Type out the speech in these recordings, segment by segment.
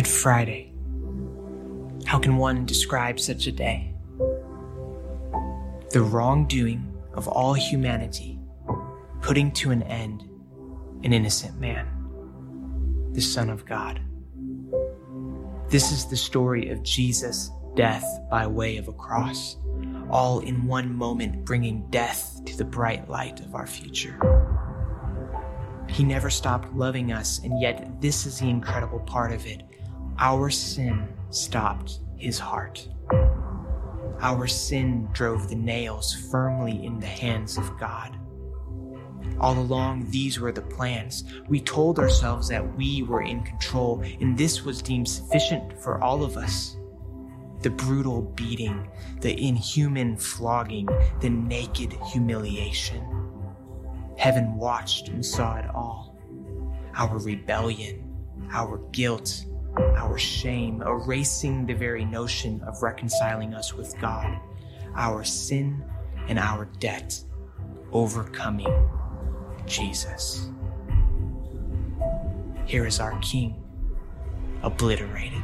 Good Friday. How can one describe such a day? The wrongdoing of all humanity, putting to an end an innocent man, the Son of God. This is the story of Jesus' death by way of a cross, all in one moment bringing death to the bright light of our future. He never stopped loving us, and yet this is the incredible part of it. Our sin stopped his heart. Our sin drove the nails firmly in the hands of God. All along, these were the plans. We told ourselves that we were in control, and this was deemed sufficient for all of us. The brutal beating, the inhuman flogging, the naked humiliation. Heaven watched and saw it all. Our rebellion, our guilt, our shame, erasing the very notion of reconciling us with God, our sin and our debt, overcoming Jesus. Here is our King, obliterated.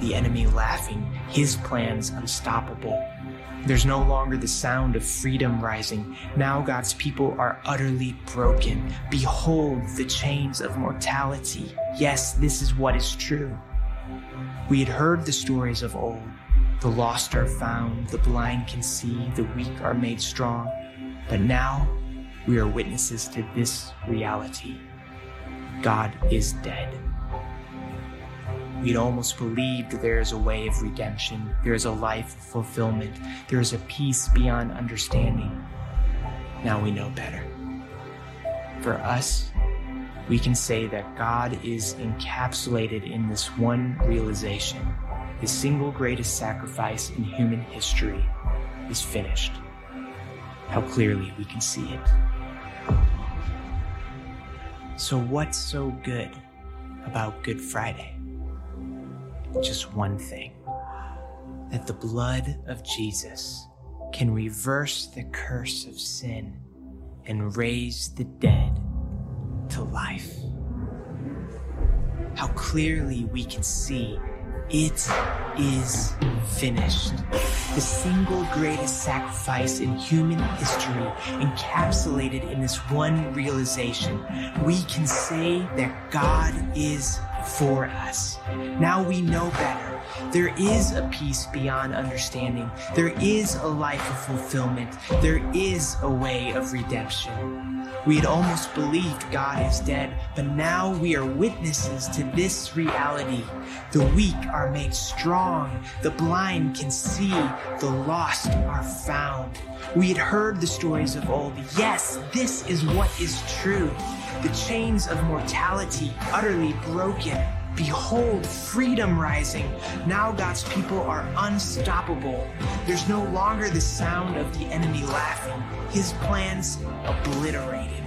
The enemy laughing, his plans unstoppable. There's no longer the sound of freedom rising. Now God's people are utterly broken. Behold the chains of mortality. Yes, this is what is true. We had heard the stories of old. The lost are found, the blind can see, the weak are made strong. But now we are witnesses to this reality. God is dead. We'd almost believed there is a way of redemption, there is a life of fulfillment, there is a peace beyond understanding. Now we know better. For us, we can say that God is encapsulated in this one realization. The single greatest sacrifice in human history is finished. How clearly we can see it. So, what's so good about Good Friday? Just one thing that the blood of Jesus can reverse the curse of sin and raise the dead to life. How clearly we can see it is finished. The single greatest sacrifice in human history encapsulated in this one realization. We can say that God is for us. Now we know better. There is a peace beyond understanding. There is a life of fulfillment. There is a way of redemption. We had almost believed God is dead, but now we are witnesses to this reality. The weak are made strong, the blind can see, the lost are found. We had heard the stories of old. Yes, this is what is true. The chains of mortality utterly broken. Behold, freedom rising. Now God's people are unstoppable. There's no longer the sound of the enemy laughing, his plans obliterated.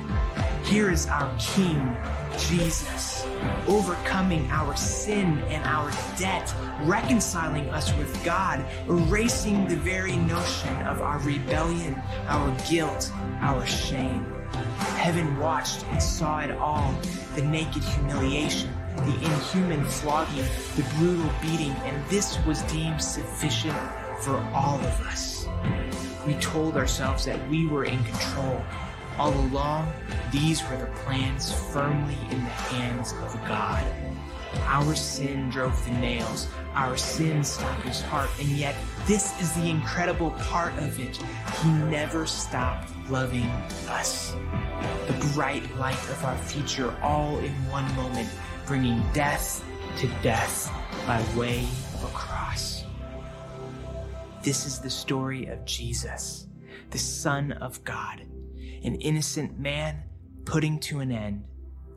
Here is our King, Jesus, overcoming our sin and our debt, reconciling us with God, erasing the very notion of our rebellion, our guilt, our shame. Heaven watched and saw it all the naked humiliation, the inhuman flogging, the brutal beating, and this was deemed sufficient for all of us. We told ourselves that we were in control, all along, these were the plans firmly in the hands of God. Our sin drove the nails, our sin stopped his heart, and yet this is the incredible part of it. He never stopped loving us. The bright light of our future, all in one moment, bringing death to death by way of a cross. This is the story of Jesus, the Son of God an innocent man putting to an end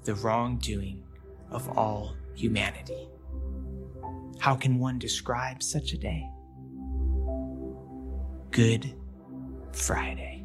the wrongdoing of all humanity. How can one describe such a day? Good Friday.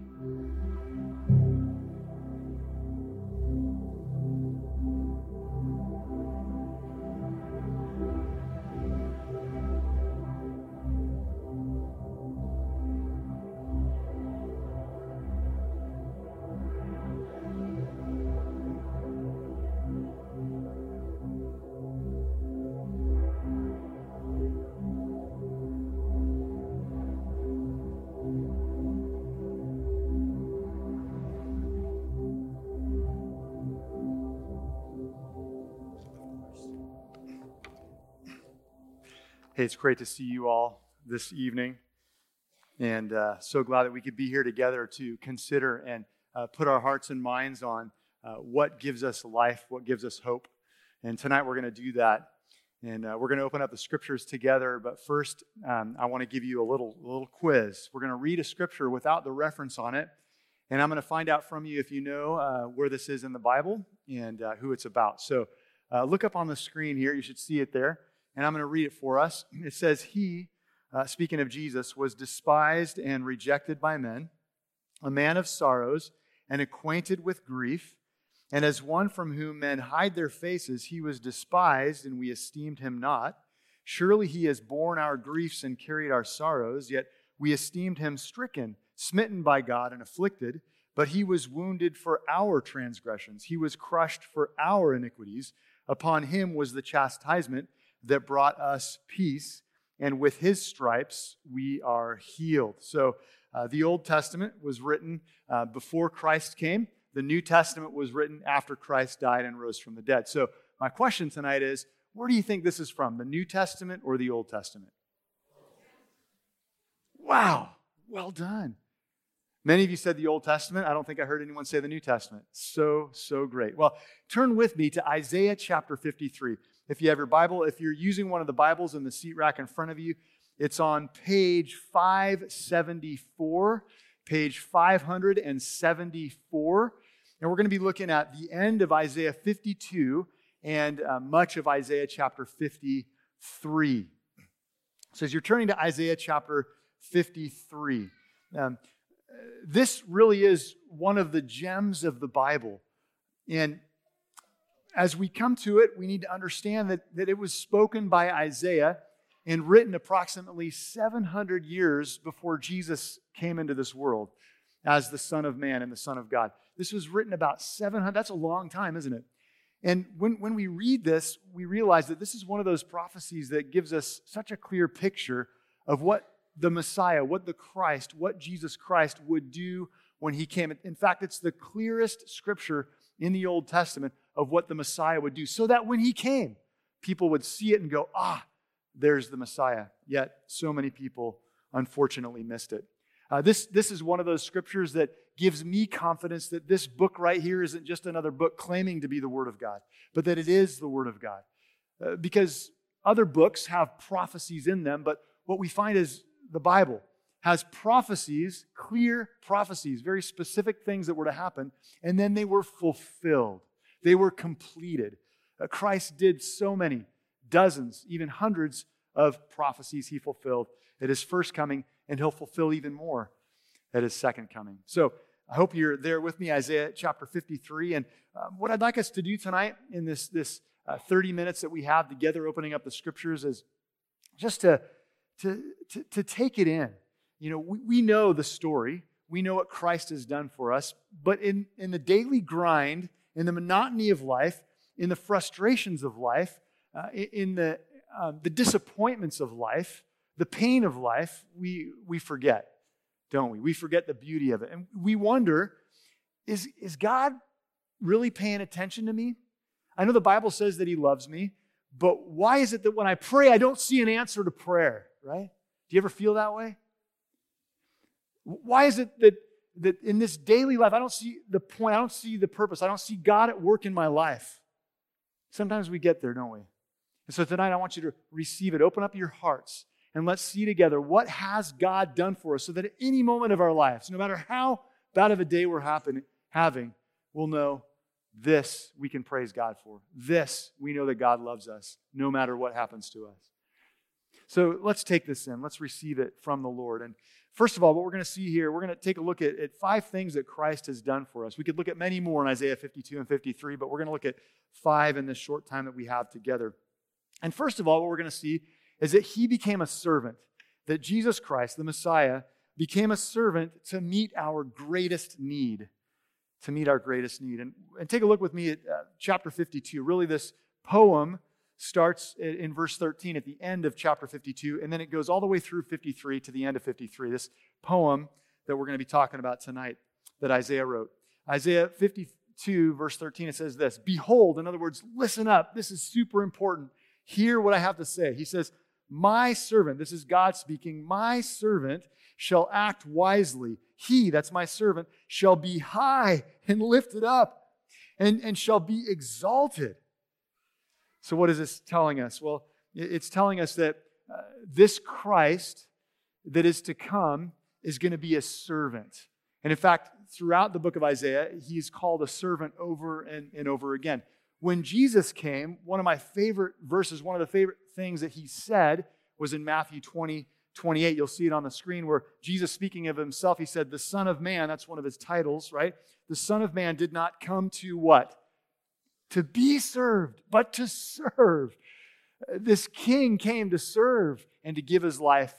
Hey, it's great to see you all this evening. And uh, so glad that we could be here together to consider and uh, put our hearts and minds on uh, what gives us life, what gives us hope. And tonight we're going to do that. And uh, we're going to open up the scriptures together. But first, um, I want to give you a little, little quiz. We're going to read a scripture without the reference on it. And I'm going to find out from you if you know uh, where this is in the Bible and uh, who it's about. So look up on the screen here. You should see it there and I'm going to read it for us. It says, He, uh, speaking of Jesus, was despised and rejected by men, a man of sorrows and acquainted with grief. And as one from whom men hide their faces, he was despised, and we esteemed him not. Surely he has borne our griefs and carried our sorrows, yet we esteemed him stricken, smitten by God, and afflicted. But he was wounded for our transgressions, he was crushed for our iniquities. Upon him was the chastisement that brought us peace, and with his stripes we are healed. So uh, the Old Testament was written uh, before Christ came, the New Testament was written after Christ died and rose from the dead. So my question tonight is where do you think this is from, the New Testament or the Old Testament? Wow, well done. Many of you said the Old Testament. I don't think I heard anyone say the New Testament. So, so great. Well, turn with me to Isaiah chapter 53. If you have your Bible, if you're using one of the Bibles in the seat rack in front of you, it's on page 574, page 574. And we're going to be looking at the end of Isaiah 52 and uh, much of Isaiah chapter 53. So as you're turning to Isaiah chapter 53, um, this really is one of the gems of the Bible. And as we come to it, we need to understand that, that it was spoken by Isaiah and written approximately 700 years before Jesus came into this world as the Son of Man and the Son of God. This was written about 700, that's a long time, isn't it? And when, when we read this, we realize that this is one of those prophecies that gives us such a clear picture of what the Messiah, what the Christ, what Jesus Christ would do when he came. In fact, it's the clearest scripture in the Old Testament of what the Messiah would do, so that when he came, people would see it and go, ah, there's the Messiah. Yet, so many people unfortunately missed it. Uh, this, this is one of those scriptures that gives me confidence that this book right here isn't just another book claiming to be the Word of God, but that it is the Word of God. Uh, because other books have prophecies in them, but what we find is the Bible has prophecies, clear prophecies, very specific things that were to happen, and then they were fulfilled. They were completed. Uh, Christ did so many, dozens, even hundreds of prophecies he fulfilled at his first coming, and he'll fulfill even more at his second coming. So I hope you're there with me, Isaiah chapter 53. And uh, what I'd like us to do tonight in this, this uh, 30 minutes that we have together opening up the scriptures is just to, to, to, to take it in. You know, we, we know the story, we know what Christ has done for us, but in, in the daily grind, in the monotony of life, in the frustrations of life, uh, in the, uh, the disappointments of life, the pain of life, we, we forget, don't we? We forget the beauty of it. And we wonder is, is God really paying attention to me? I know the Bible says that He loves me, but why is it that when I pray, I don't see an answer to prayer, right? Do you ever feel that way? Why is it that that in this daily life, I don't see the point, I don't see the purpose, I don't see God at work in my life. Sometimes we get there, don't we? And so tonight, I want you to receive it. Open up your hearts and let's see together what has God done for us so that at any moment of our lives, no matter how bad of a day we're happen, having, we'll know this we can praise God for. This we know that God loves us no matter what happens to us. So let's take this in. Let's receive it from the Lord. And First of all, what we're going to see here, we're going to take a look at, at, five things that Christ has done for us. We could look at many more in Isaiah 52 and 53, but we're going to look at five in this short time that we have together. And first of all, what we're going to see is that he became a servant, that Jesus Christ, the Messiah, became a servant to meet our greatest need. To meet our greatest need. And, and take a look with me at uh, chapter 52. Really, this poem starts in verse 13 at the end of chapter 52, and then it goes all the way through 53 to the end of 53. This poem that we're going to be talking about tonight that Isaiah wrote. Isaiah 52, verse 13, it says this Behold, in other words, listen up. This is super important. Hear what I have to say. He says, My servant, this is God speaking, my servant shall act wisely. He, that's my servant, shall be high and lifted up and, and shall be exalted. So, what is this telling us? Well, it's telling us that uh, this Christ that is to come is going to be a servant. And in fact, throughout the book of Isaiah, he's called a servant over and, and over again. When Jesus came, one of my favorite verses, one of the favorite things that he said was in Matthew 20, 28. You'll see it on the screen where Jesus, speaking of himself, he said, The Son of Man, that's one of his titles, right? The Son of Man did not come to what? To be served, but to serve. This king came to serve and to give his life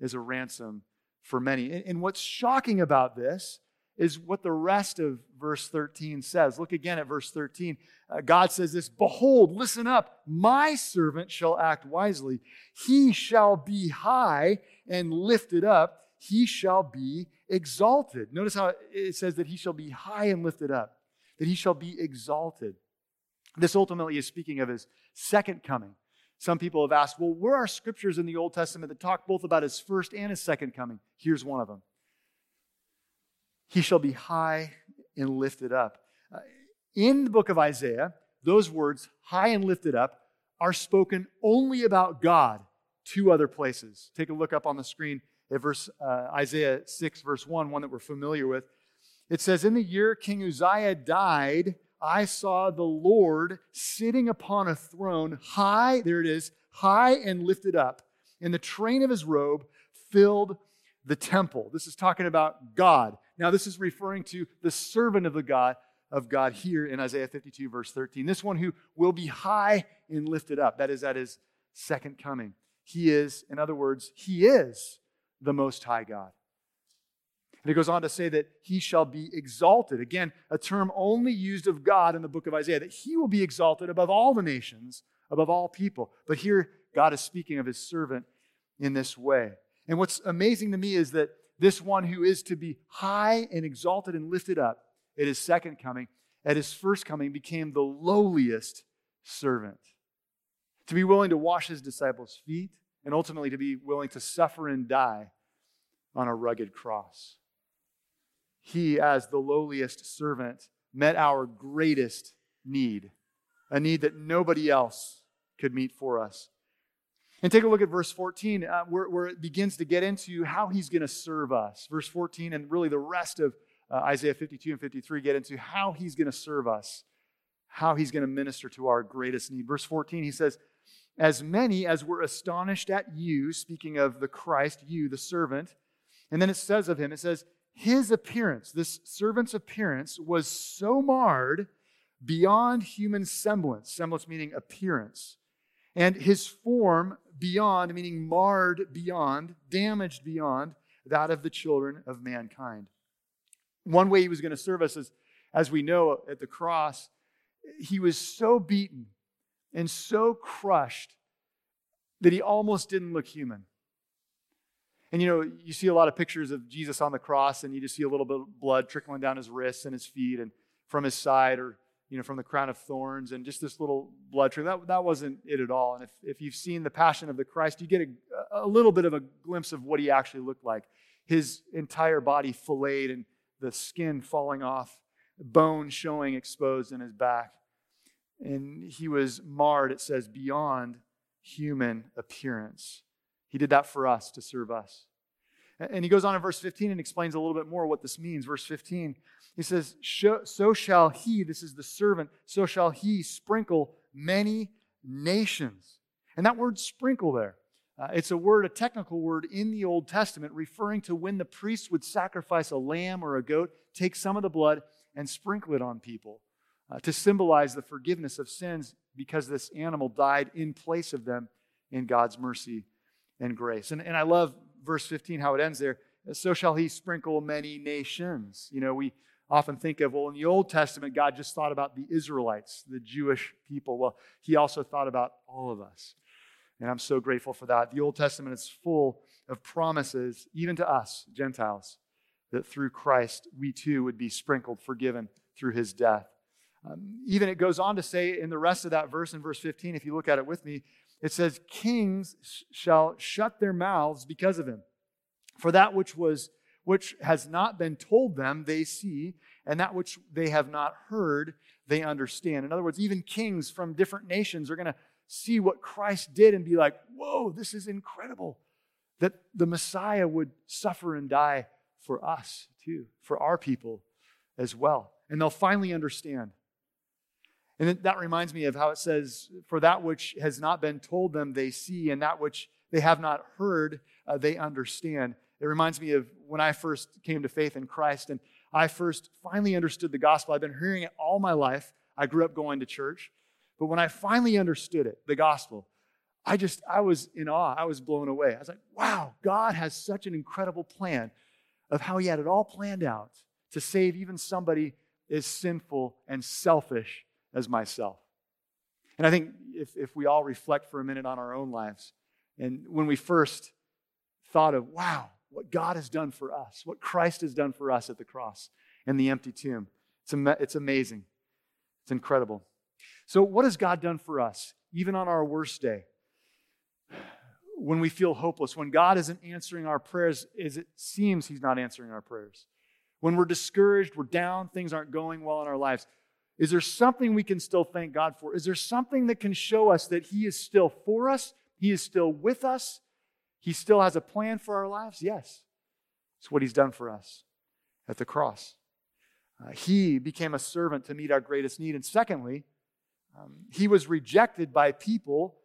as a ransom for many. And what's shocking about this is what the rest of verse 13 says. Look again at verse 13. Uh, God says this Behold, listen up, my servant shall act wisely. He shall be high and lifted up, he shall be exalted. Notice how it says that he shall be high and lifted up, that he shall be exalted. This ultimately is speaking of his second coming. Some people have asked, well, where are scriptures in the Old Testament that talk both about his first and his second coming? Here's one of them He shall be high and lifted up. Uh, in the book of Isaiah, those words, high and lifted up, are spoken only about God two other places. Take a look up on the screen at verse uh, Isaiah 6, verse 1, one that we're familiar with. It says, In the year King Uzziah died, I saw the Lord sitting upon a throne, high, there it is, high and lifted up, and the train of his robe filled the temple. This is talking about God. Now, this is referring to the servant of the God of God here in Isaiah 52, verse 13. This one who will be high and lifted up. That is at his second coming. He is, in other words, he is the most high God. And it goes on to say that he shall be exalted. Again, a term only used of God in the book of Isaiah, that he will be exalted above all the nations, above all people. But here, God is speaking of his servant in this way. And what's amazing to me is that this one who is to be high and exalted and lifted up at his second coming, at his first coming, became the lowliest servant. To be willing to wash his disciples' feet, and ultimately to be willing to suffer and die on a rugged cross he, as the lowliest servant, met our greatest need, a need that nobody else could meet for us. And take a look at verse 14, uh, where, where, it begins to get into how he's going to serve us. Verse 14, and really the rest of uh, Isaiah 52 and 53 get into how he's going to serve us, how he's going to minister to our greatest need. Verse 14, he says, As many as were astonished at you, speaking of the Christ, you, the servant, and then it says of him, it says, his appearance, this servant's appearance, was so marred beyond human semblance, semblance meaning appearance, and his form beyond, meaning marred beyond, damaged beyond that of the children of mankind. One way he was going to serve us is, as we know at the cross, he was so beaten and so crushed that he almost didn't look human. And you know, you see a lot of pictures of Jesus on the cross, and you just see a little bit of blood trickling down his wrists and his feet and from his side, or you know, from the crown of thorns, and just this little blood trickle. That, that wasn't it at all. And if, if you've seen the Passion of the Christ, you get a, a little bit of a glimpse of what he actually looked like. His entire body filleted and the skin falling off, bone showing exposed in his back. And he was marred, it says, beyond human appearance. He did that for us to serve us. And he goes on in verse 15 and explains a little bit more what this means. Verse 15, he says, So shall he, this is the servant, so shall he sprinkle many nations. And that word sprinkle there, uh, it's a word, a technical word in the Old Testament, referring to when the priest would sacrifice a lamb or a goat, take some of the blood and sprinkle it on people uh, to symbolize the forgiveness of sins because this animal died in place of them in God's mercy and grace. And, and I love verse 15, how it ends there. So shall he sprinkle many nations. You know, we often think of, well, in the Old Testament, God just thought about the Israelites, the Jewish people. Well, he also thought about all of us. And I'm so grateful for that. The Old Testament is full of promises, even to us, Gentiles, that through Christ we too would be sprinkled, forgiven through his death. Um, even it goes on to say in the rest of that verse, in verse 15, if you look at it with me, it says, Kings shall shut their mouths because of him. For that which was which has not been told them, they see, and that which they have not heard, they understand. In other words, even kings from different nations are going to see what Christ did and be like, whoa, this is incredible. That the Messiah would suffer and die for us too, for our people as well. And they'll finally understand. And that reminds me of how it says, For that which has not been told them, they see, and that which they have not heard, uh, they understand. It reminds me of when I first came to faith in Christ and I first finally understood the gospel. I've been hearing it all my life. I grew up going to church. But when I finally understood it, the gospel, I just, I was in awe. I was blown away. I was like, wow, God has such an incredible plan of how He had it all planned out to save even somebody as sinful and selfish as myself. And I think if, if we all reflect for a minute on our own lives, and when we first thought of, wow, what God has done for us, what Christ has done for us at the cross and the empty tomb, it's, am- it's amazing. It's incredible. So, what has God done for us, even on our worst day? When we feel hopeless, when God isn't answering our prayers as it seems He's not answering our prayers, when we're discouraged, we're down, things aren't going well in our lives, is there something we can still thank God for? Is there something that can show us that He is still for us? He is still with us? He still has a plan for our lives? Yes. It's what He's done for us at the cross. Uh, he became a servant to meet our greatest need. And secondly, um, He was rejected by people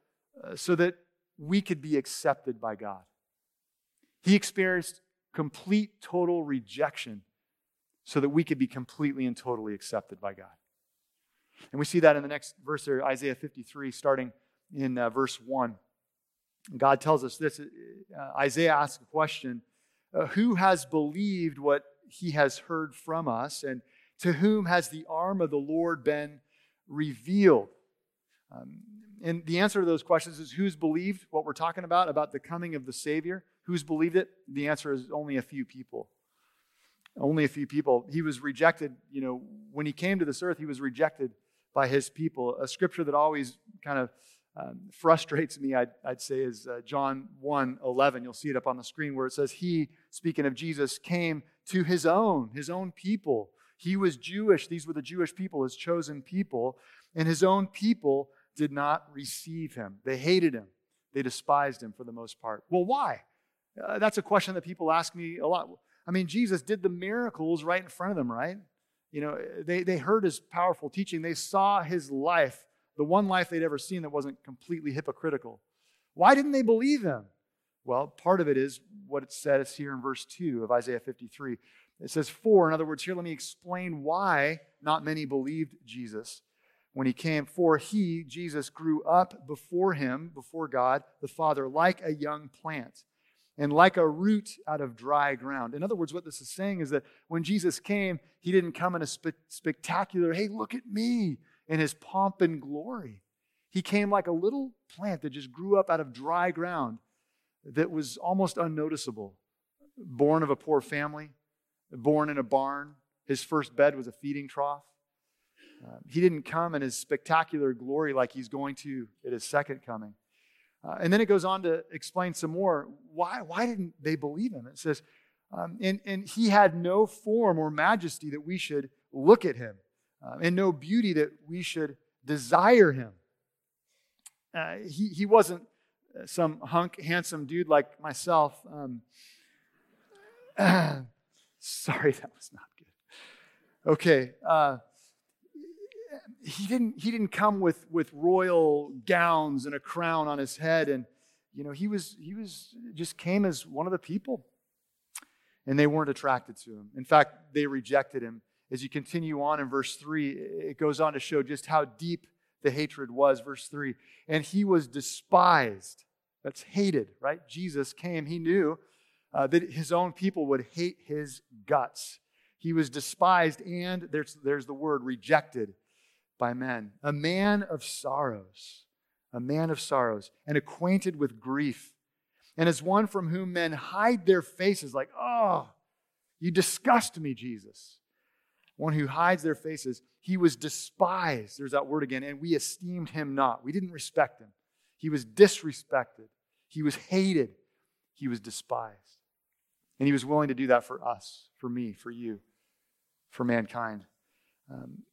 uh, so that we could be accepted by God. He experienced complete, total rejection so that we could be completely and totally accepted by God. And we see that in the next verse there, Isaiah 53, starting in uh, verse 1. God tells us this uh, Isaiah asks a question uh, Who has believed what he has heard from us, and to whom has the arm of the Lord been revealed? Um, and the answer to those questions is who's believed what we're talking about, about the coming of the Savior? Who's believed it? The answer is only a few people. Only a few people. He was rejected, you know, when he came to this earth, he was rejected by his people. A scripture that always kind of um, frustrates me, I'd, I'd say, is uh, John 1 11. You'll see it up on the screen where it says, He, speaking of Jesus, came to his own, his own people. He was Jewish. These were the Jewish people, his chosen people. And his own people did not receive him. They hated him, they despised him for the most part. Well, why? Uh, that's a question that people ask me a lot. I mean, Jesus did the miracles right in front of them, right? You know, they, they heard his powerful teaching. They saw his life, the one life they'd ever seen that wasn't completely hypocritical. Why didn't they believe him? Well, part of it is what it says here in verse 2 of Isaiah 53. It says, For, in other words, here, let me explain why not many believed Jesus when he came. For he, Jesus, grew up before him, before God the Father, like a young plant and like a root out of dry ground. In other words, what this is saying is that when Jesus came, he didn't come in a spe- spectacular, hey, look at me, in his pomp and glory. He came like a little plant that just grew up out of dry ground that was almost unnoticeable. Born of a poor family, born in a barn. His first bed was a feeding trough. Uh, he didn't come in his spectacular glory like he's going to at his second coming. Uh, and then it goes on to explain some more. Why, why didn't they believe him? It says, um, and, and he had no form or majesty that we should look at him, uh, and no beauty that we should desire him. Uh, he, he wasn't some hunk, handsome dude like myself. Um, sorry, that was not good. Okay. He didn't he didn't come with with royal gowns and a crown on his head. And you know he was he was just came as one of the people. And they weren't attracted to him. In fact they rejected him. As you continue on in verse 3 it goes on to show just how deep the hatred was. Verse 3 and he was despised. That's hated right? Jesus came. He knew uh, that his own people would hate his guts. He was despised and there's, there's the word rejected by men, a man of sorrows, a man of sorrows, and acquainted with grief, and as one from whom men hide their faces, like, oh, you disgust me, Jesus. One who hides their faces. He was despised, there's that word again, and we esteemed him not. We didn't respect him. He was disrespected. He was hated. He was despised. And he was willing to do that for us, for me, for you, for mankind. Um,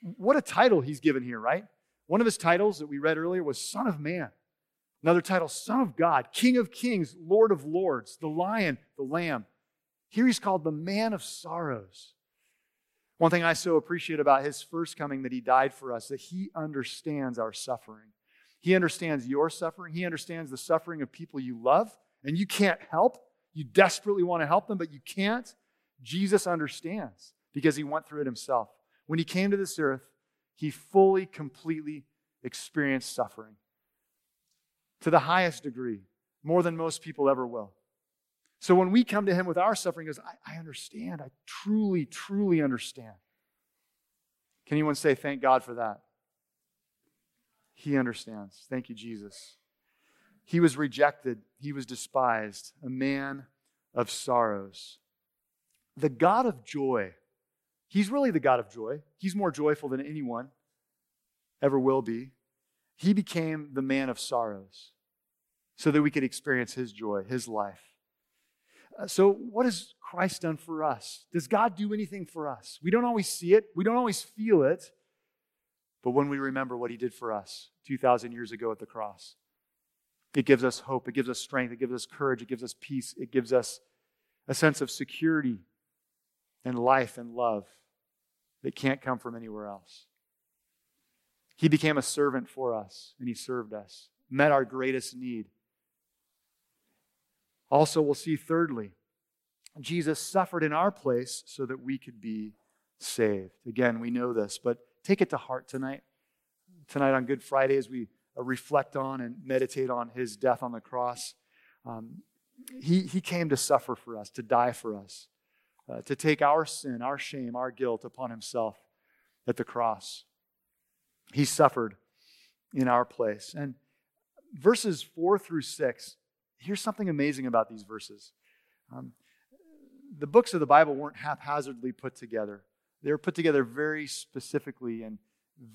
what a title he's given here, right? One of his titles that we read earlier was Son of Man. Another title, Son of God, King of Kings, Lord of Lords, the Lion, the Lamb. Here he's called the Man of Sorrows. One thing I so appreciate about his first coming that he died for us, that he understands our suffering. He understands your suffering. He understands the suffering of people you love and you can't help. You desperately want to help them, but you can't. Jesus understands because he went through it himself. When he came to this earth, he fully, completely experienced suffering to the highest degree, more than most people ever will. So when we come to him with our suffering, he goes, I, I understand. I truly, truly understand. Can anyone say, Thank God for that? He understands. Thank you, Jesus. He was rejected, he was despised, a man of sorrows. The God of joy, he's really the God of joy. He's more joyful than anyone ever will be. He became the man of sorrows so that we could experience his joy, his life. Uh, so, what has Christ done for us? Does God do anything for us? We don't always see it, we don't always feel it, but when we remember what he did for us 2,000 years ago at the cross, it gives us hope, it gives us strength, it gives us courage, it gives us peace, it gives us a sense of security and life and love that can't come from anywhere else. He became a servant for us and he served us, met our greatest need. Also, we'll see thirdly, Jesus suffered in our place so that we could be saved. Again, we know this, but take it to heart tonight. Tonight on Good Friday, as we uh, reflect on and meditate on his death on the cross, um, he, he came to suffer for us, to die for us, uh, to take our sin, our shame, our guilt upon himself at the cross. He suffered in our place. And verses four through six, here's something amazing about these verses. Um, the books of the Bible weren't haphazardly put together. They were put together very specifically and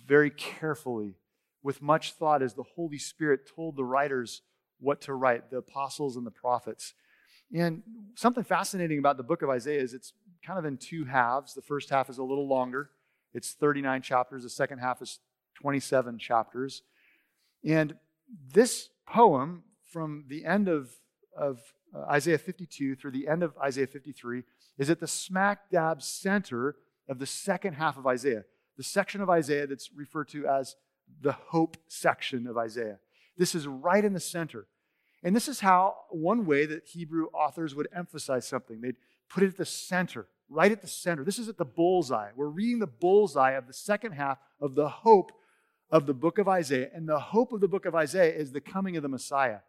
very carefully with much thought as the Holy Spirit told the writers what to write, the apostles and the prophets. And something fascinating about the book of Isaiah is it's kind of in two halves. The first half is a little longer, it's 39 chapters. The second half is 27 chapters. And this poem, from the end of, of uh, Isaiah 52 through the end of Isaiah 53, is at the smack dab center of the second half of Isaiah, the section of Isaiah that's referred to as the hope section of Isaiah. This is right in the center. And this is how one way that Hebrew authors would emphasize something. They'd put it at the center, right at the center. This is at the bullseye. We're reading the bullseye of the second half of the hope of the book of Isaiah. And the hope of the book of Isaiah is the coming of the Messiah.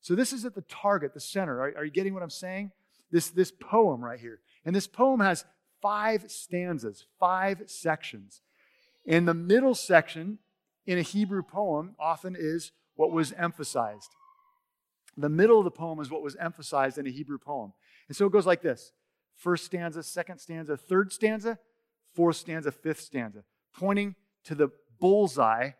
So this is at the target, the center. Are, are you getting what I'm saying? This, this poem right here. And this poem has five stanzas, five sections. And the middle section in a Hebrew poem often is what was emphasized. The middle of the poem is what was emphasized in a Hebrew poem. And so it goes like this first stanza, second stanza, third stanza, fourth stanza, fifth stanza, pointing to the bullseye.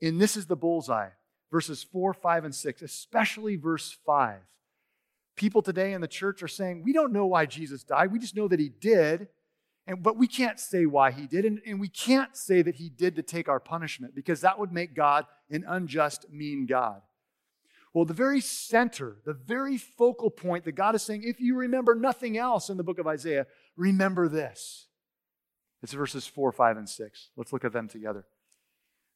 And this is the bullseye verses 4, 5, and 6, especially verse 5. People today in the church are saying, We don't know why Jesus died. We just know that he did. And, but we can't say why he did. And, and we can't say that he did to take our punishment because that would make God an unjust, mean God. Well, the very center, the very focal point that God is saying, if you remember nothing else in the book of Isaiah, remember this. It's verses 4, 5, and 6. Let's look at them together.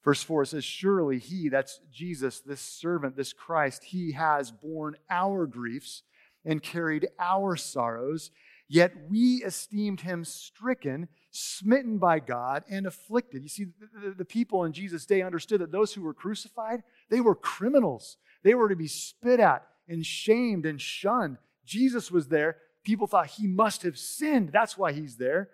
Verse 4 says, Surely he, that's Jesus, this servant, this Christ, he has borne our griefs and carried our sorrows, yet we esteemed him stricken, smitten by God, and afflicted. You see, the, the people in Jesus' day understood that those who were crucified, they were criminals. They were to be spit at and shamed and shunned. Jesus was there. People thought he must have sinned. That's why he's there.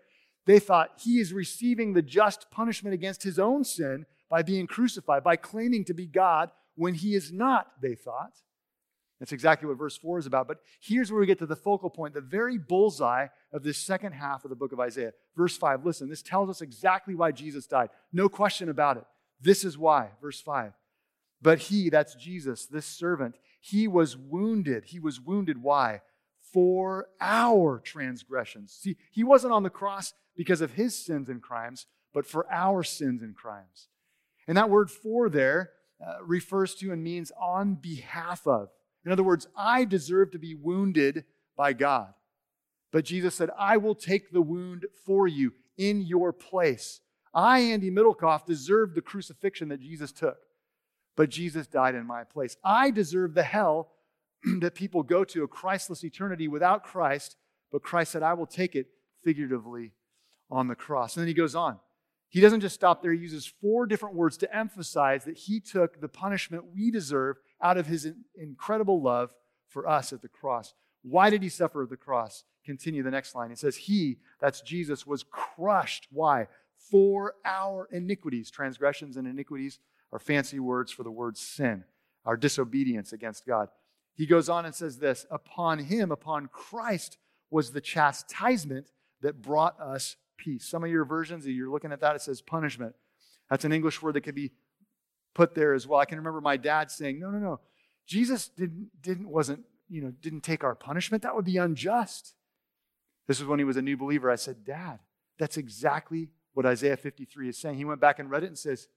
They thought he is receiving the just punishment against his own sin by being crucified, by claiming to be God when he is not, they thought. That's exactly what verse 4 is about. But here's where we get to the focal point, the very bullseye of this second half of the book of Isaiah. Verse 5, listen, this tells us exactly why Jesus died. No question about it. This is why. Verse 5. But he, that's Jesus, this servant, he was wounded. He was wounded. Why? For our transgressions. See, he wasn't on the cross because of his sins and crimes, but for our sins and crimes. And that word for there uh, refers to and means on behalf of. In other words, I deserve to be wounded by God. But Jesus said, I will take the wound for you in your place. I, Andy Middlecoff, deserved the crucifixion that Jesus took, but Jesus died in my place. I deserve the hell that people go to, a Christless eternity without Christ, but Christ said, I will take it figuratively on the cross. And then he goes on. He doesn't just stop there. He uses four different words to emphasize that he took the punishment we deserve out of his incredible love for us at the cross. Why did he suffer at the cross? Continue the next line. It says, He, that's Jesus, was crushed. Why? For our iniquities. Transgressions and iniquities are fancy words for the word sin, our disobedience against God. He goes on and says this Upon him, upon Christ, was the chastisement that brought us peace. Some of your versions, you're looking at that, it says punishment. That's an English word that could be put there as well. I can remember my dad saying, No, no, no. Jesus didn't, didn't wasn't, you know, didn't take our punishment. That would be unjust. This was when he was a new believer. I said, Dad, that's exactly what Isaiah 53 is saying. He went back and read it and says,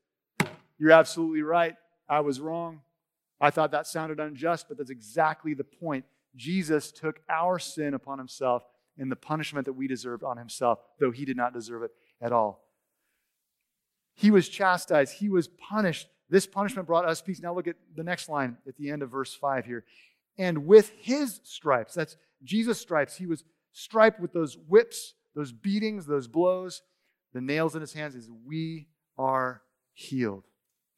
You're absolutely right. I was wrong. I thought that sounded unjust, but that's exactly the point. Jesus took our sin upon himself and the punishment that we deserved on himself, though he did not deserve it at all. He was chastised, he was punished. This punishment brought us peace. Now look at the next line at the end of verse 5 here. And with his stripes, that's Jesus' stripes, he was striped with those whips, those beatings, those blows, the nails in his hands, is we are healed.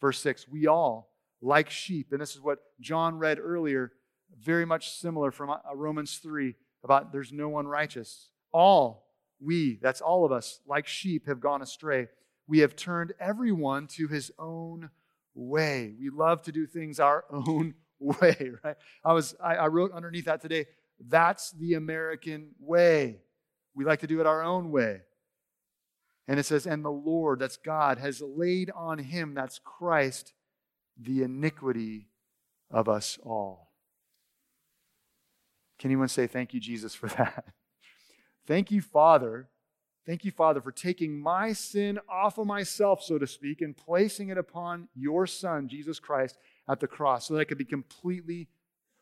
Verse 6 We all, like sheep, and this is what John read earlier, very much similar from uh, Romans 3 about there's no one righteous. All we, that's all of us, like sheep, have gone astray. We have turned everyone to his own way. We love to do things our own way, right? I was I, I wrote underneath that today, that's the American way. We like to do it our own way. And it says, and the Lord, that's God, has laid on him, that's Christ, the iniquity of us all. Can anyone say thank you, Jesus, for that? thank you, Father. Thank you, Father, for taking my sin off of myself, so to speak, and placing it upon your Son, Jesus Christ, at the cross so that I could be completely,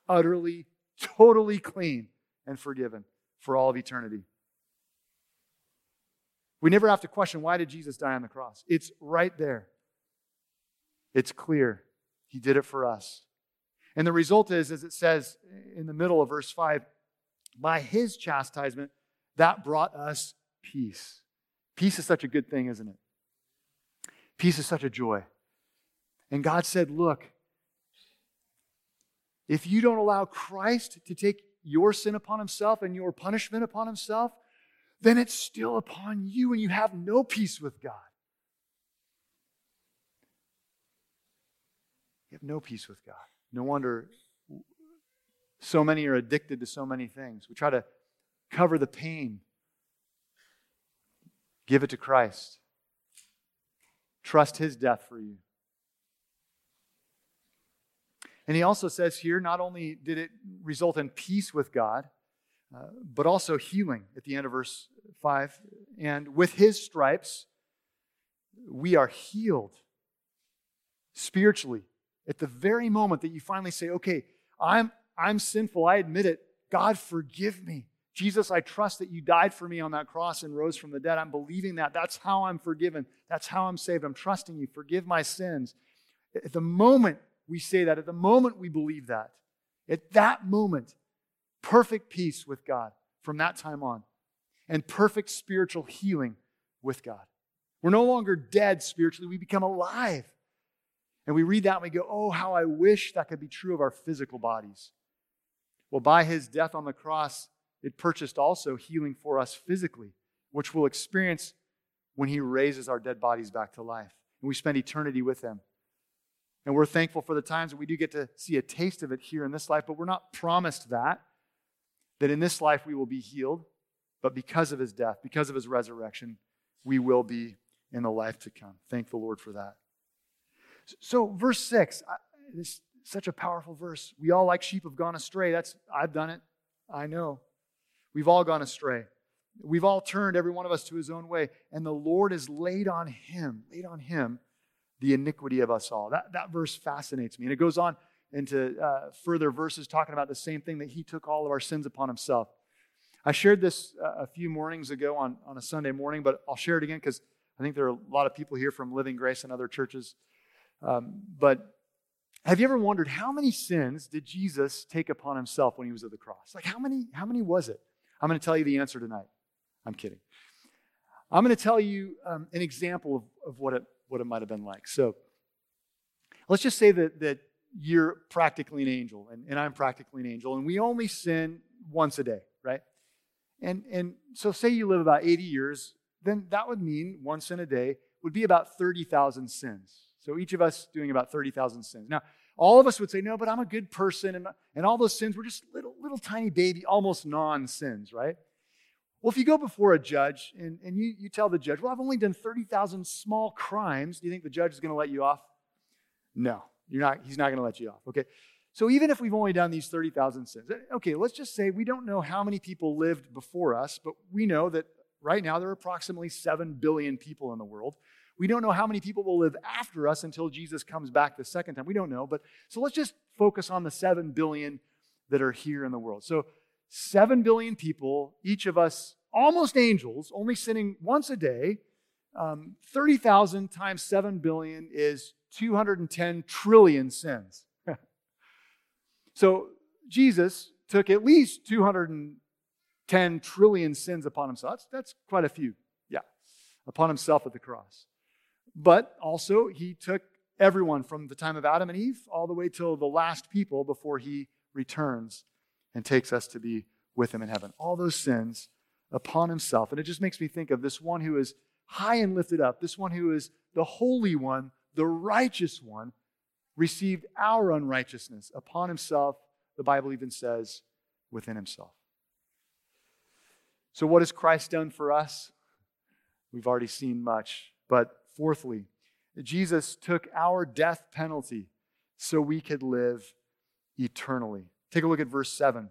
utterly, totally clean and forgiven for all of eternity. We never have to question why did Jesus die on the cross? It's right there. It's clear. He did it for us. And the result is, as it says in the middle of verse 5, by his chastisement, that brought us peace. Peace is such a good thing, isn't it? Peace is such a joy. And God said, Look, if you don't allow Christ to take your sin upon himself and your punishment upon himself, then it's still upon you and you have no peace with God. You have no peace with God. No wonder so many are addicted to so many things. We try to cover the pain, give it to Christ. Trust his death for you. And he also says here not only did it result in peace with God, uh, but also healing at the end of verse 5. And with his stripes, we are healed spiritually at the very moment that you finally say, okay, I'm, I'm sinful, I admit it, God, forgive me. Jesus, I trust that you died for me on that cross and rose from the dead. I'm believing that. That's how I'm forgiven. That's how I'm saved. I'm trusting you. Forgive my sins. At the moment we say that, at the moment we believe that, at that moment, perfect peace with God from that time on, and perfect spiritual healing with God. We're no longer dead spiritually, we become alive. And we read that and we go, oh, how I wish that could be true of our physical bodies. Well, by his death on the cross, it purchased also healing for us physically, which we'll experience when he raises our dead bodies back to life. And we spend eternity with him. And we're thankful for the times that we do get to see a taste of it here in this life, but we're not promised that, that in this life we will be healed. But because of his death, because of his resurrection, we will be in the life to come. Thank the Lord for that. So, verse 6, this such a powerful verse. We all like sheep have gone astray. That's I've done it. I know. We've all gone astray. We've all turned every one of us to his own way, and the Lord has laid on him, laid on him the iniquity of us all. That, that verse fascinates me. And it goes on into uh, further verses talking about the same thing that he took all of our sins upon himself. I shared this uh, a few mornings ago on, on a Sunday morning, but I'll share it again because I think there are a lot of people here from Living Grace and other churches. Um, but have you ever wondered how many sins did Jesus take upon himself when he was at the cross? Like how many, how many was it? I'm going to tell you the answer tonight. I'm kidding. I'm going to tell you um, an example of, of what, it, what it might have been like. So let's just say that, that you're practically an angel and, and I'm practically an angel, and we only sin once a day, right? And, and so, say you live about 80 years, then that would mean one sin a day would be about 30,000 sins. So, each of us doing about 30,000 sins. Now, all of us would say, No, but I'm a good person, and, and all those sins were just little, little tiny baby, almost non sins, right? Well, if you go before a judge and, and you, you tell the judge, Well, I've only done 30,000 small crimes, do you think the judge is going to let you off? No, you're not, he's not going to let you off, okay? So even if we've only done these 30,000 sins, eh, okay, let's just say we don't know how many people lived before us, but we know that right now there are approximately 7 billion people in the world. We don't know how many people will live after us until Jesus comes back the second time. We don't know, but so let's just focus on the 7 billion that are here in the world. So 7 billion people, each of us almost angels, only sinning once a day. Um, 30,000 times 7 billion is 210 trillion sins. So Jesus took at least 210 trillion sins upon himself. That's, that's quite a few, yeah, upon himself at the cross. But also, he took everyone from the time of Adam and Eve all the way till the last people before he returns and takes us to be with him in heaven. All those sins upon himself. And it just makes me think of this one who is high and lifted up, this one who is the holy one, the righteous one, received our unrighteousness upon himself, the Bible even says, within himself. So, what has Christ done for us? We've already seen much. But fourthly, Jesus took our death penalty so we could live eternally. Take a look at verse 7.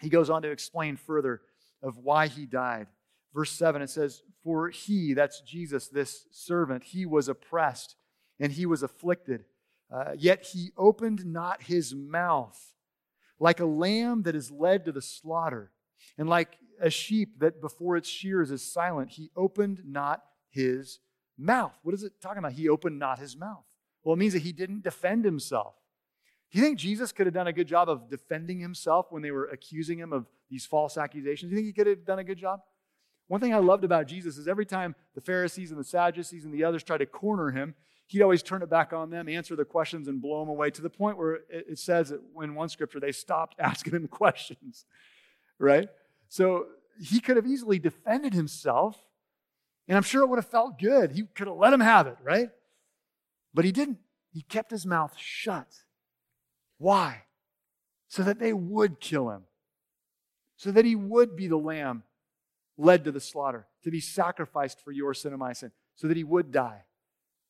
He goes on to explain further of why he died. Verse 7, it says, For he, that's Jesus, this servant, he was oppressed and he was afflicted uh, yet he opened not his mouth, like a lamb that is led to the slaughter, and like a sheep that before its shears is silent, he opened not his mouth. What is it talking about? He opened not his mouth. Well, it means that he didn't defend himself. Do you think Jesus could have done a good job of defending himself when they were accusing him of these false accusations? Do you think he could have done a good job? One thing I loved about Jesus is every time the Pharisees and the Sadducees and the others tried to corner him, he'd always turn it back on them, answer the questions, and blow them away to the point where it says that in one scripture they stopped asking him questions, right? So he could have easily defended himself, and I'm sure it would have felt good. He could have let him have it, right? But he didn't. He kept his mouth shut. Why? So that they would kill him, so that he would be the lamb led to the slaughter, to be sacrificed for your sin and my sin, so that he would die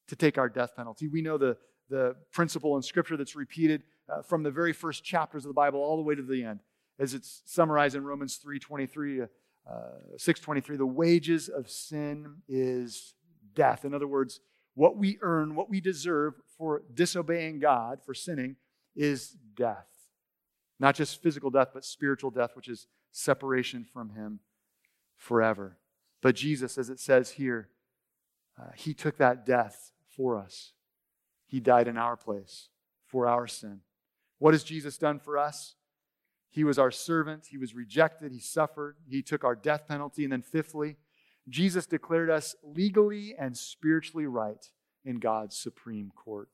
to take our death penalty. We know the, the principle in Scripture that's repeated uh, from the very first chapters of the Bible all the way to the end, as it's summarized in Romans 3 23, uh, 623. The wages of sin is death. In other words, what we earn, what we deserve for disobeying God, for sinning, is death. Not just physical death, but spiritual death, which is separation from Him forever. But Jesus, as it says here, uh, He took that death for us. He died in our place for our sin. What has Jesus done for us? He was our servant. He was rejected. He suffered. He took our death penalty. And then, fifthly, Jesus declared us legally and spiritually right in God's supreme court.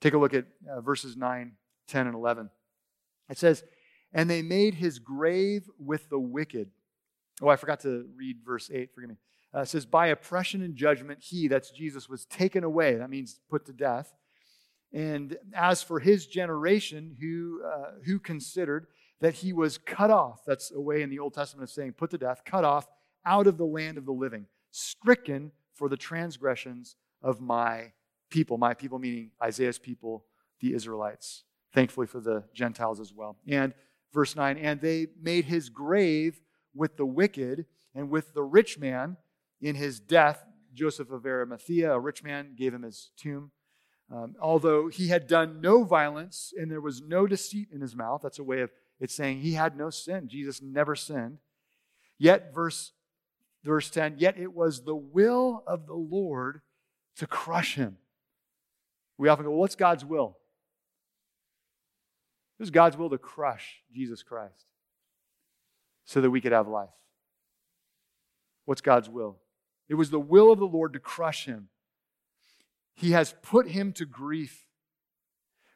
Take a look at uh, verses 9, 10, and 11. It says, And they made his grave with the wicked. Oh, I forgot to read verse 8. Forgive me uh, says, By oppression and judgment, he, that's Jesus, was taken away. That means put to death. And as for his generation, who, uh, who considered that he was cut off, that's a way in the Old Testament of saying put to death, cut off out of the land of the living, stricken for the transgressions of my people. My people meaning Isaiah's people, the Israelites. Thankfully for the Gentiles as well. And verse 9, and they made his grave with the wicked and with the rich man in his death. Joseph of Arimathea, a rich man, gave him his tomb. Um, although he had done no violence and there was no deceit in his mouth, that's a way of it's saying he had no sin. Jesus never sinned. Yet, verse, verse 10, yet it was the will of the Lord to crush him. We often go, well, what's God's will? It was God's will to crush Jesus Christ so that we could have life. What's God's will? It was the will of the Lord to crush him. He has put him to grief.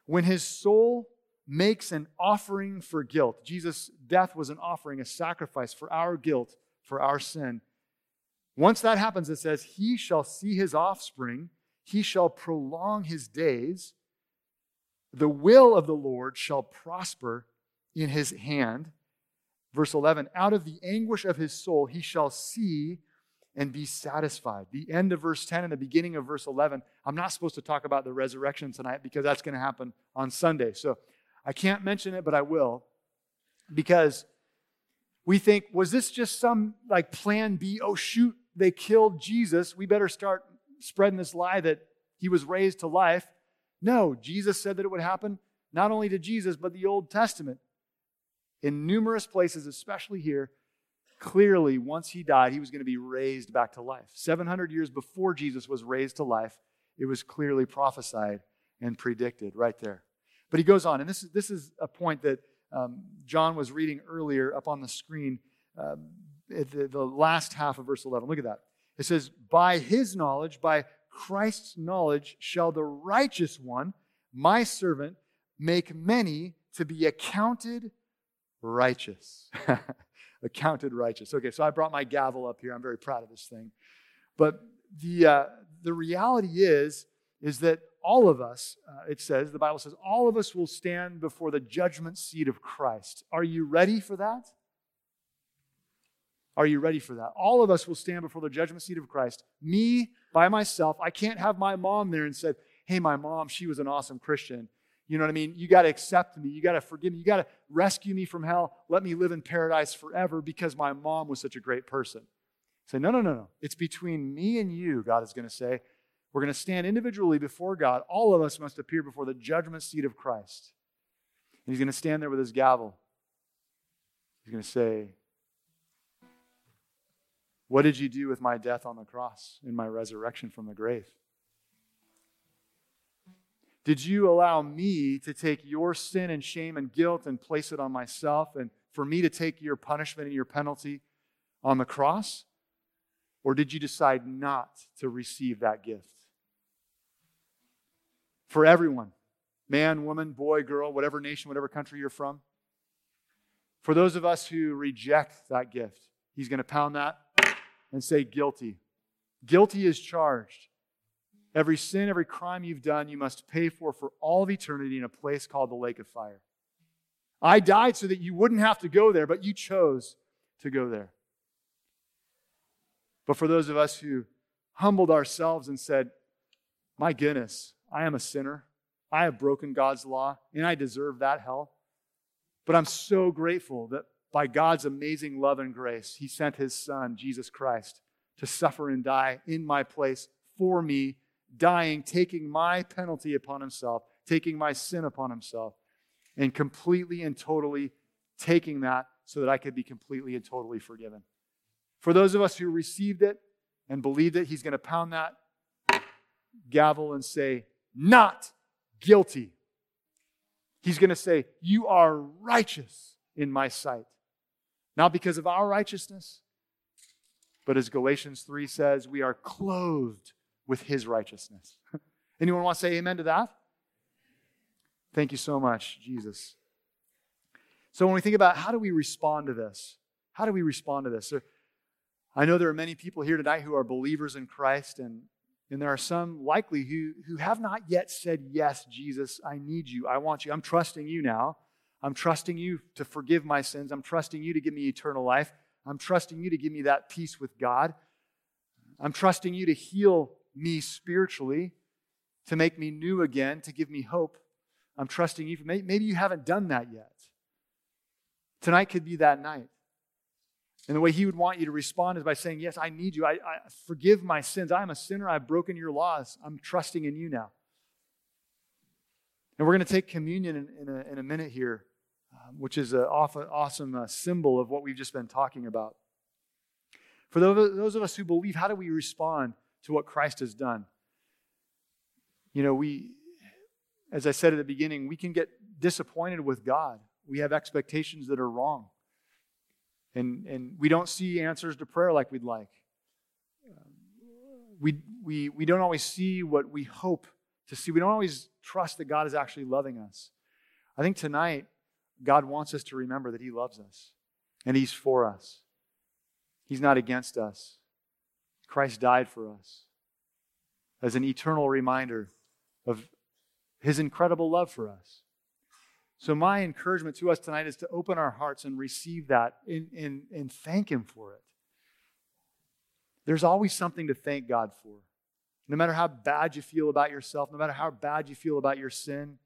When his soul makes an offering for guilt, Jesus' death was an offering, a sacrifice for our guilt, for our sin. Once that happens, it says, He shall see his offspring, he shall prolong his days. The will of the Lord shall prosper in his hand. Verse 11, out of the anguish of his soul, he shall see and be satisfied. The end of verse 10 and the beginning of verse 11. I'm not supposed to talk about the resurrection tonight because that's going to happen on Sunday. So I can't mention it, but I will because we think, was this just some like plan B? Oh, shoot, they killed Jesus. We better start spreading this lie that he was raised to life. No, Jesus said that it would happen, not only to Jesus, but the Old Testament. In numerous places, especially here, clearly, once he died, he was going to be raised back to life. 700 years before Jesus was raised to life, it was clearly prophesied and predicted right there. But he goes on, and this is, this is a point that um, John was reading earlier up on the screen, uh, the, the last half of verse 11. Look at that. It says, By his knowledge, by Christ's knowledge shall the righteous one, my servant, make many to be accounted righteous. accounted righteous. Okay, so I brought my gavel up here. I'm very proud of this thing. But the, uh, the reality is, is that all of us, uh, it says, the Bible says, all of us will stand before the judgment seat of Christ. Are you ready for that? Are you ready for that? All of us will stand before the judgment seat of Christ. Me, by myself, I can't have my mom there and said, Hey, my mom, she was an awesome Christian. You know what I mean? You got to accept me. You got to forgive me. You got to rescue me from hell. Let me live in paradise forever because my mom was such a great person. Say, no, no, no, no. It's between me and you, God is going to say. We're going to stand individually before God. All of us must appear before the judgment seat of Christ. And he's going to stand there with his gavel. He's going to say, what did you do with my death on the cross and my resurrection from the grave? Did you allow me to take your sin and shame and guilt and place it on myself and for me to take your punishment and your penalty on the cross? Or did you decide not to receive that gift? For everyone, man, woman, boy, girl, whatever nation, whatever country you're from, for those of us who reject that gift, he's going to pound that and say, guilty. Guilty is charged. Every sin, every crime you've done, you must pay for for all of eternity in a place called the lake of fire. I died so that you wouldn't have to go there, but you chose to go there. But for those of us who humbled ourselves and said, My goodness, I am a sinner. I have broken God's law, and I deserve that hell. But I'm so grateful that by God's amazing love and grace, He sent His Son, Jesus Christ, to suffer and die in my place for me, dying, taking my penalty upon Himself, taking my sin upon Himself, and completely and totally taking that so that I could be completely and totally forgiven. For those of us who received it and believed it, He's going to pound that gavel and say, Not guilty. He's going to say, You are righteous in my sight. Not because of our righteousness, but as Galatians 3 says, we are clothed with his righteousness. Anyone want to say amen to that? Thank you so much, Jesus. So, when we think about how do we respond to this, how do we respond to this? I know there are many people here tonight who are believers in Christ, and, and there are some likely who, who have not yet said, Yes, Jesus, I need you. I want you. I'm trusting you now. I'm trusting you to forgive my sins. I'm trusting you to give me eternal life. I'm trusting you to give me that peace with God. I'm trusting you to heal me spiritually, to make me new again, to give me hope I'm trusting you. Maybe you haven't done that yet. Tonight could be that night. And the way he would want you to respond is by saying, Yes, I need you. I, I forgive my sins. I am a sinner. I've broken your laws. I'm trusting in you now. And we're going to take communion in, in, a, in a, minute here, um, which is an awesome uh, symbol of what we've just been talking about. For those, those of us who believe, how do we respond to what Christ has done? You know, we, as I said at the beginning, we can get disappointed with God. We have expectations that are wrong. And, and we don't see answers to prayer like we'd like. We, we, we don't always see what we hope to see. We don't always trust that God is actually loving us. I think tonight, God wants us to remember that He loves us and He's for us. He's not against us. Christ died for us as an eternal reminder of His incredible love for us. So, my encouragement to us tonight is to open our hearts and receive that and, and, and thank Him for it. There's always something to thank God for. No matter how bad you feel about yourself, no matter how bad you feel about your sin,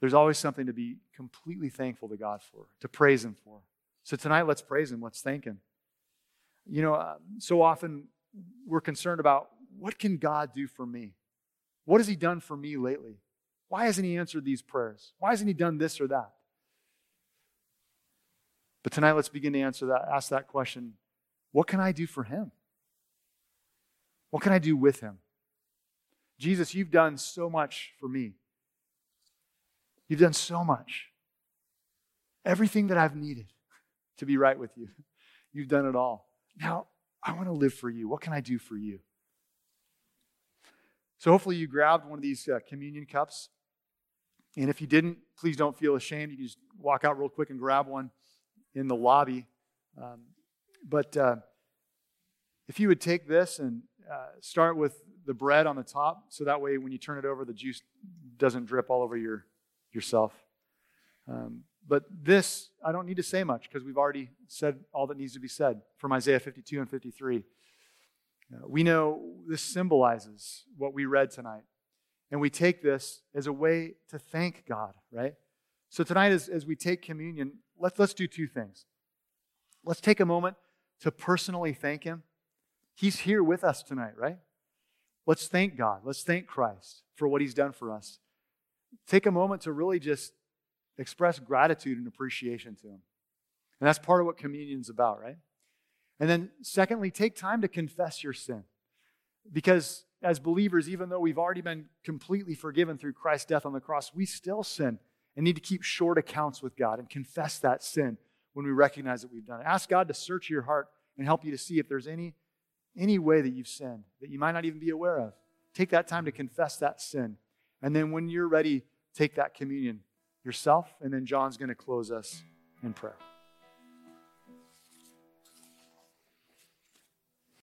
there's always something to be completely thankful to God for, to praise Him for. So tonight, let's praise Him. Let's thank Him. You know, uh, so often we're concerned about what can God do for me? What has He done for me lately? Why hasn't He answered these prayers? Why hasn't He done this or that? But tonight, let's begin to answer that, ask that question what can I do for Him? What can I do with him? Jesus, you've done so much for me. You've done so much. Everything that I've needed to be right with you, you've done it all. Now, I want to live for you. What can I do for you? So, hopefully, you grabbed one of these uh, communion cups. And if you didn't, please don't feel ashamed. You can just walk out real quick and grab one in the lobby. Um, but uh, if you would take this and uh, start with the bread on the top, so that way when you turn it over, the juice doesn't drip all over your yourself. Um, but this, I don't need to say much because we've already said all that needs to be said from Isaiah 52 and 53. Uh, we know this symbolizes what we read tonight. And we take this as a way to thank God, right? So tonight, as, as we take communion, let's, let's do two things. Let's take a moment to personally thank Him He's here with us tonight, right? Let's thank God. Let's thank Christ for what He's done for us. Take a moment to really just express gratitude and appreciation to Him. And that's part of what communion's about, right? And then, secondly, take time to confess your sin. Because as believers, even though we've already been completely forgiven through Christ's death on the cross, we still sin and need to keep short accounts with God and confess that sin when we recognize that we've done it. Ask God to search your heart and help you to see if there's any any way that you've sinned that you might not even be aware of. Take that time to confess that sin. And then when you're ready, take that communion yourself. And then John's going to close us in prayer.